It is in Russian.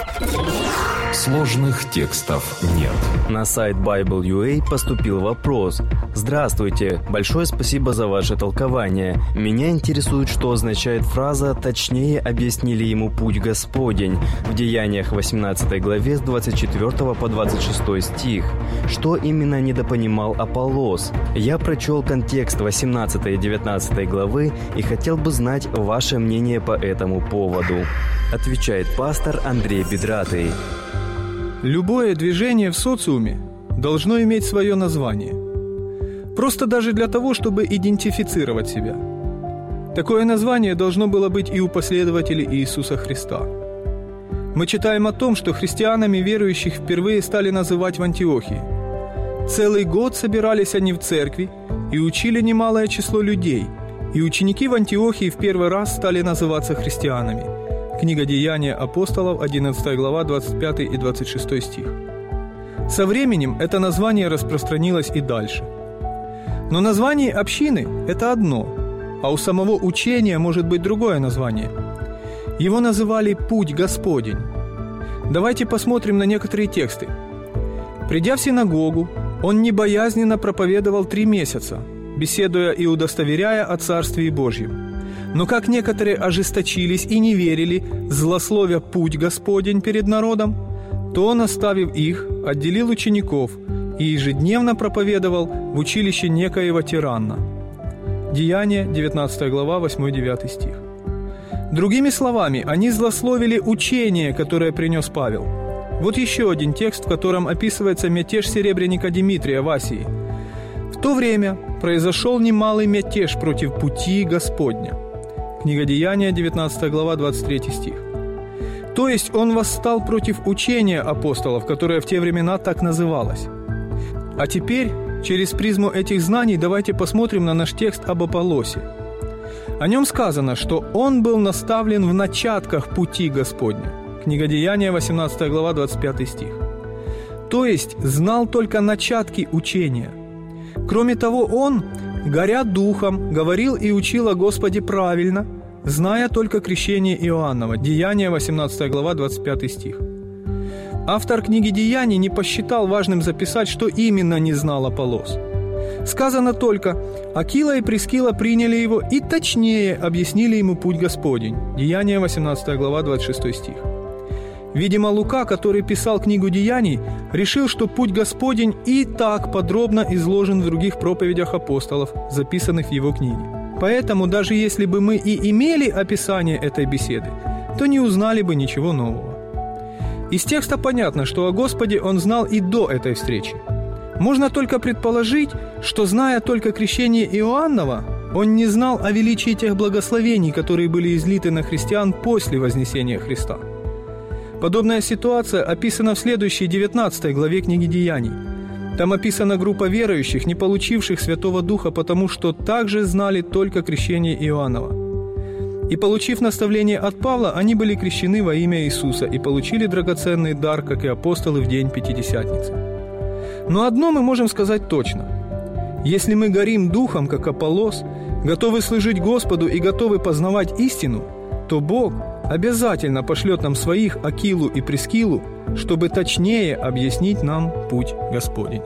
Yeah. Сложных текстов нет. На сайт Bible.ua поступил вопрос. Здравствуйте, большое спасибо за ваше толкование. Меня интересует, что означает фраза «точнее объяснили ему путь Господень» в Деяниях 18 главе с 24 по 26 стих. Что именно недопонимал Аполлос? Я прочел контекст 18 и 19 главы и хотел бы знать ваше мнение по этому поводу. Отвечает пастор Андрей Бедратый. Любое движение в социуме должно иметь свое название. Просто даже для того, чтобы идентифицировать себя. Такое название должно было быть и у последователей Иисуса Христа. Мы читаем о том, что христианами верующих впервые стали называть в Антиохии. Целый год собирались они в церкви и учили немалое число людей, и ученики в Антиохии в первый раз стали называться христианами – Книга Деяния апостолов, 11 глава, 25 и 26 стих. Со временем это название распространилось и дальше. Но название общины – это одно, а у самого учения может быть другое название. Его называли «Путь Господень». Давайте посмотрим на некоторые тексты. Придя в синагогу, он небоязненно проповедовал три месяца, беседуя и удостоверяя о Царстве Божьем – но как некоторые ожесточились и не верили, злословя путь Господень перед народом, то он, оставив их, отделил учеников и ежедневно проповедовал в училище некоего тиранна. Деяние, 19 глава, 8-9 стих. Другими словами, они злословили учение, которое принес Павел. Вот еще один текст, в котором описывается мятеж серебряника Дмитрия в. В то время произошел немалый мятеж против пути Господня – Книга Деяния, 19 глава, 23 стих. То есть он восстал против учения апостолов, которое в те времена так называлось. А теперь, через призму этих знаний, давайте посмотрим на наш текст об Аполлосе. О нем сказано, что он был наставлен в начатках пути Господня. Книга Деяния, 18 глава, 25 стих. То есть знал только начатки учения. Кроме того, он горя духом, говорил и учил о Господе правильно, зная только крещение Иоаннова, Деяние 18 глава, 25 стих. Автор книги «Деяний» не посчитал важным записать, что именно не знал Аполлос. Сказано только, Акила и Прескила приняли его и точнее объяснили ему путь Господень. Деяние 18 глава, 26 стих. Видимо, Лука, который писал книгу «Деяний», решил, что путь Господень и так подробно изложен в других проповедях апостолов, записанных в его книге. Поэтому даже если бы мы и имели описание этой беседы, то не узнали бы ничего нового. Из текста понятно, что о Господе он знал и до этой встречи. Можно только предположить, что, зная только крещение Иоаннова, он не знал о величии тех благословений, которые были излиты на христиан после Вознесения Христа – Подобная ситуация описана в следующей 19 главе книги Деяний. Там описана группа верующих, не получивших Святого Духа, потому что также знали только крещение Иоаннова. И получив наставление от Павла, они были крещены во имя Иисуса и получили драгоценный дар, как и апостолы в день Пятидесятницы. Но одно мы можем сказать точно. Если мы горим духом, как Аполлос, готовы служить Господу и готовы познавать истину, то Бог – обязательно пошлет нам своих Акилу и Прескилу, чтобы точнее объяснить нам путь Господень.